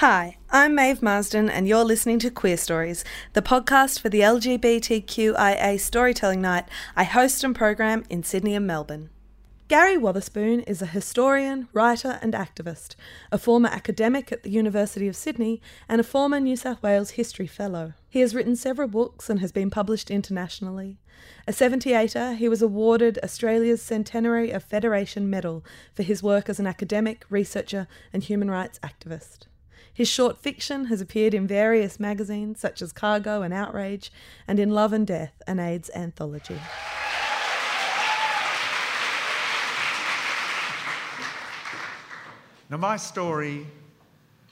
Hi, I'm Maeve Marsden, and you're listening to Queerstories, the podcast for the LGBTQIA storytelling night I host and program in Sydney and Melbourne. Garry Wotherspoon is a historian, writer, and activist, a former academic at the University of Sydney, and a former New South Wales History Fellow. He has written several books and has been published internationally. A 78er, he was awarded Australia's Centenary of Federation Medal for his work as an academic, researcher, and human rights activist. His short fiction has appeared in various magazines such as Cargo and Outrage, and in Love and Death, an AIDS anthology. Now, my story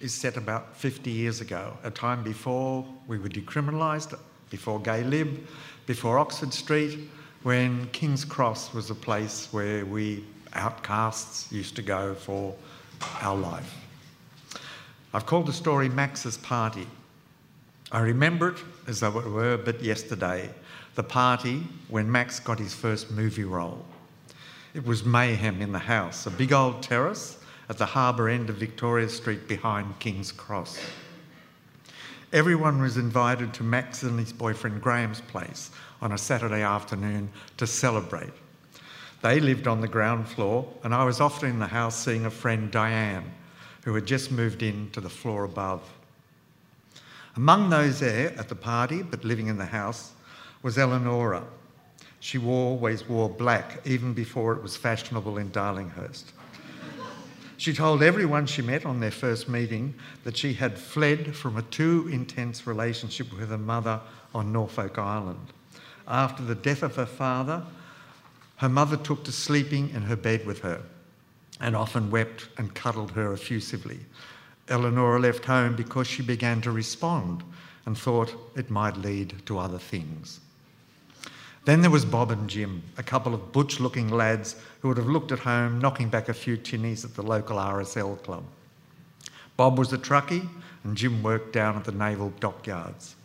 is set about 50 years ago, a time before we were decriminalised, before gay lib, before Oxford Street, when King's Cross was a place where we outcasts used to go for our life. I've called the story Max's Party. I remember it as though it were but yesterday, the party when Max got his first movie role. It was mayhem in the house, a big old terrace at the harbour end of Victoria Street behind King's Cross. Everyone was invited to Max and his boyfriend Graham's place on a Saturday afternoon to celebrate. They lived on the ground floor, and I was often in the house seeing a friend, Diane, who had just moved in to the floor above. Among those there at the party, but living in the house, was Eleonora. She always wore black, even before it was fashionable in Darlinghurst. She told everyone she met on their first meeting that she had fled from a too intense relationship with her mother on Norfolk Island. After the death of her father, her mother took to sleeping in her bed with her and often wept and cuddled her effusively. Eleonora left home because she began to respond and thought it might lead to other things. Then there was Bob and Jim, a couple of butch looking lads who would have looked at home knocking back a few tinnies at the local RSL club. Bob was a truckie and Jim worked down at the naval dockyards.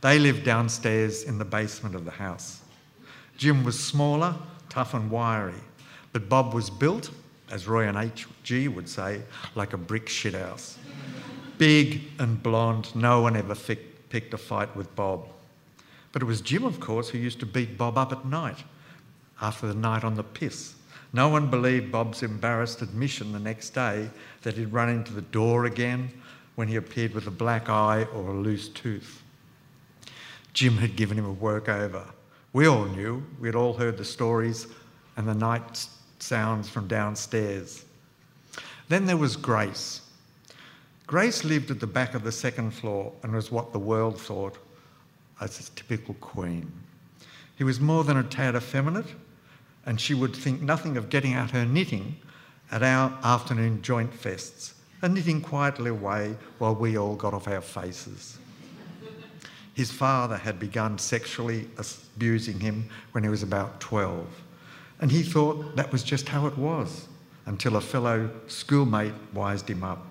They lived downstairs in the basement of the house. Jim was smaller, tough and wiry, but Bob was built as Roy and H.G. would say, like a brick shithouse. Big and blonde, no one ever picked a fight with Bob. But it was Jim, of course, who used to beat Bob up at night after the night on the piss. No one believed Bob's embarrassed admission the next day that he'd run into the door again when he appeared with a black eye or a loose tooth. Jim had given him a workover. We all knew, we'd all heard the stories and the night sounds from downstairs. Then there was Grace. Grace lived at the back of the second floor and was what the world thought as a typical queen. He was more than a tad effeminate, and she would think nothing of getting out her knitting at our afternoon joint fests and knitting quietly away while we all got off our faces. His father had begun sexually abusing him when he was about 12. And he thought that was just how it was until a fellow schoolmate wised him up.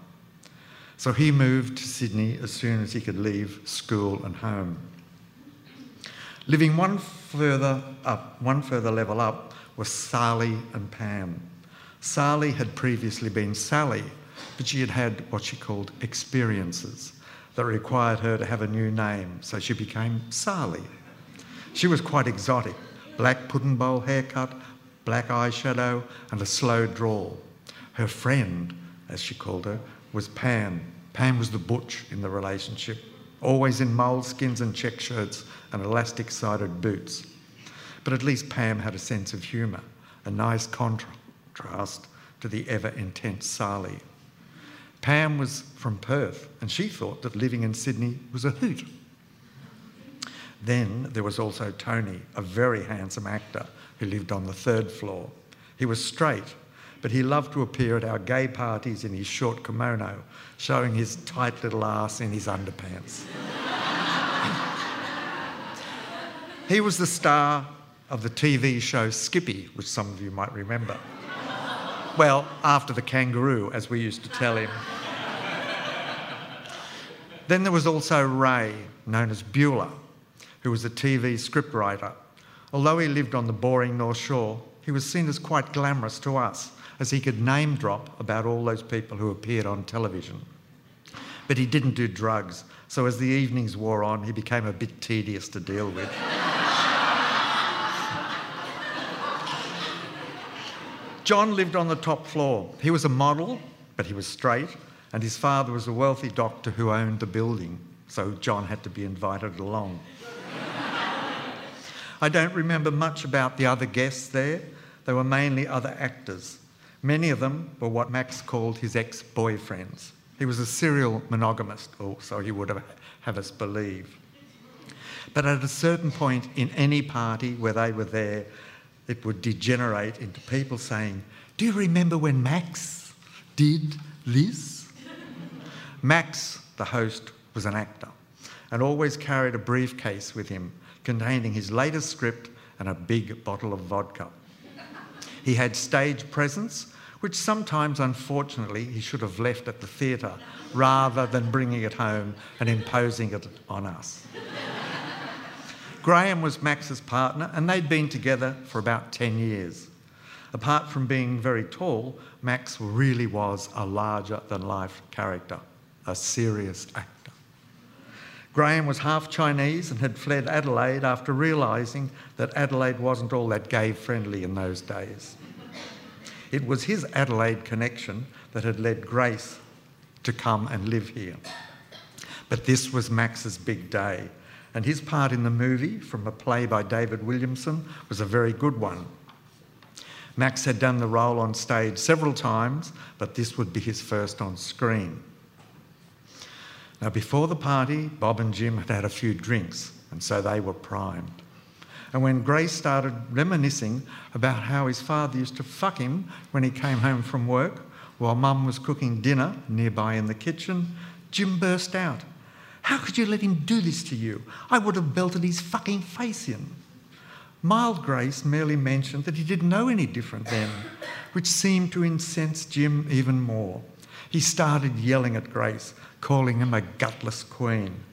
So he moved to Sydney as soon as he could leave school and home. Living one further up, one further level up, was Sally and Pam. Sally had previously been Sally, but she had had what she called experiences that required her to have a new name, so she became Sally. She was quite exotic black pudding bowl haircut, black eyeshadow, and a slow drawl. Her friend, as she called her, was Pam. Pam was the butch in the relationship, always in moleskins and check shirts and elastic sided boots. But at least Pam had a sense of humour, a nice contrast to the ever intense Sally. Pam was from Perth and she thought that living in Sydney was a hoot. Then there was also Tony, a very handsome actor who lived on the third floor. He was straight, but he loved to appear at our gay parties in his short kimono, showing his tight little ass in his underpants. he was the star of the TV show Skippy, which some of you might remember. Well, after the kangaroo, as we used to tell him. then there was also Ray, known as Bueller, who was a TV scriptwriter. Although he lived on the boring North Shore, he was seen as quite glamorous to us, as he could name drop about all those people who appeared on television. But he didn't do drugs, so as the evenings wore on, he became a bit tedious to deal with. John lived on the top floor. He was a model, but he was straight, and his father was a wealthy doctor who owned the building, so John had to be invited along. I don't remember much about the other guests there. They were mainly other actors. Many of them were what Max called his ex boyfriends. He was a serial monogamist, or so he would have, have us believe. But at a certain point in any party where they were there, it would degenerate into people saying, Do you remember when Max did this? Max, the host, was an actor and always carried a briefcase with him containing his latest script and a big bottle of vodka. He had stage presence, which sometimes, unfortunately, he should have left at the theatre rather than bringing it home and imposing it on us. Graham was Max's partner, and they'd been together for about 10 years. Apart from being very tall, Max really was a larger than life character, a serious actor. Graham was half Chinese and had fled Adelaide after realising that Adelaide wasn't all that gay friendly in those days. It was his Adelaide connection that had led Grace to come and live here. But this was Max's big day, and his part in the movie, from a play by David Williamson, was a very good one. Max had done the role on stage several times, but this would be his first on screen. Now, before the party, Bob and Jim had had a few drinks, and so they were primed. And when Grace started reminiscing about how his father used to fuck him when he came home from work while mum was cooking dinner nearby in the kitchen, Jim burst out. How could you let him do this to you? I would have belted his fucking face in. Mild Grace merely mentioned that he didn't know any different then, which seemed to incense Jim even more. He started yelling at Grace, calling him a gutless queen.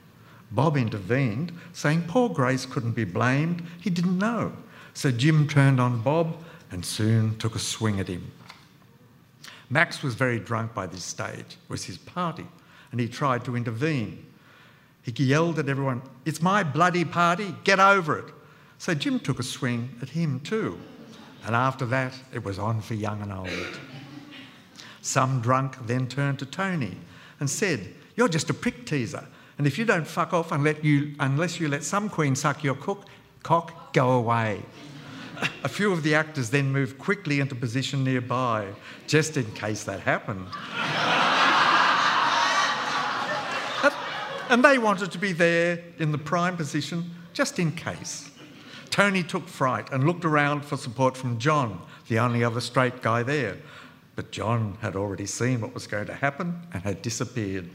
Bob intervened, saying poor Grace couldn't be blamed, he didn't know. So Jim turned on Bob and soon took a swing at him. Max was very drunk by this stage, it was his party, and he tried to intervene. He yelled at everyone, It's my bloody party, get over it. So Jim took a swing at him too. And after that, it was on for young and old. Some drunk then turned to Tony and said, You're just a prick teaser. And if you don't fuck off and let you, unless you let some queen suck your cook, cock, go away. A few of the actors then moved quickly into position nearby, just in case that happened. and they wanted to be there in the prime position, just in case. Tony took fright and looked around for support from John, the only other straight guy there. But John had already seen what was going to happen and had disappeared.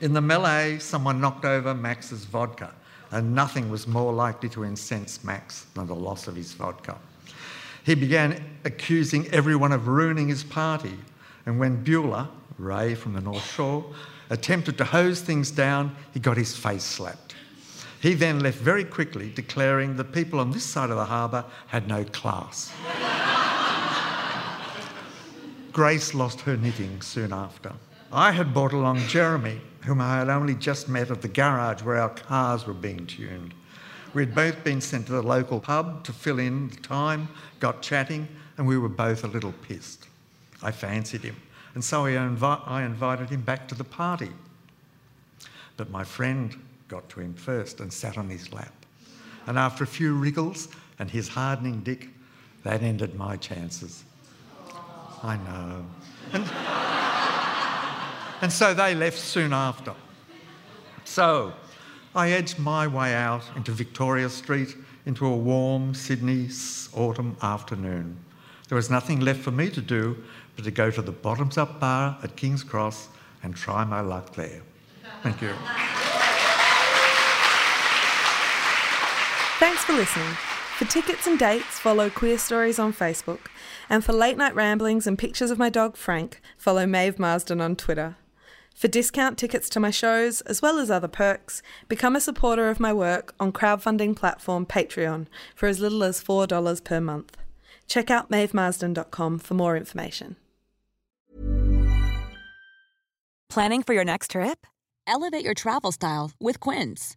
In the melee, someone knocked over Max's vodka, and nothing was more likely to incense Max than the loss of his vodka. He began accusing everyone of ruining his party, and when Bueller, Ray from the North Shore, attempted to hose things down, he got his face slapped. He then left very quickly, declaring the people on this side of the harbour had no class. Grace lost her knitting soon after. I had brought along Jeremy, whom I had only just met at the garage where our cars were being tuned. We had both been sent to the local pub to fill in the time, got chatting, and we were both a little pissed. I fancied him, and so I, invi- I invited him back to the party. But my friend got to him first and sat on his lap. And after a few wriggles and his hardening dick, that ended my chances. I know. And, and so they left soon after. So I edged my way out into Victoria Street into a warm Sydney autumn afternoon. There was nothing left for me to do but to go to the Bottoms Up Bar at King's Cross and try my luck there. Thank you. Thanks for listening. For tickets and dates, follow Queerstories on Facebook. And for late night ramblings and pictures of my dog Frank, follow Maeve Marsden on Twitter. For discount tickets to my shows, as well as other perks, become a supporter of my work on crowdfunding platform Patreon for as little as $4 per month. Check out maevemarsden.com for more information. Planning for your next trip? Elevate your travel style with Quince.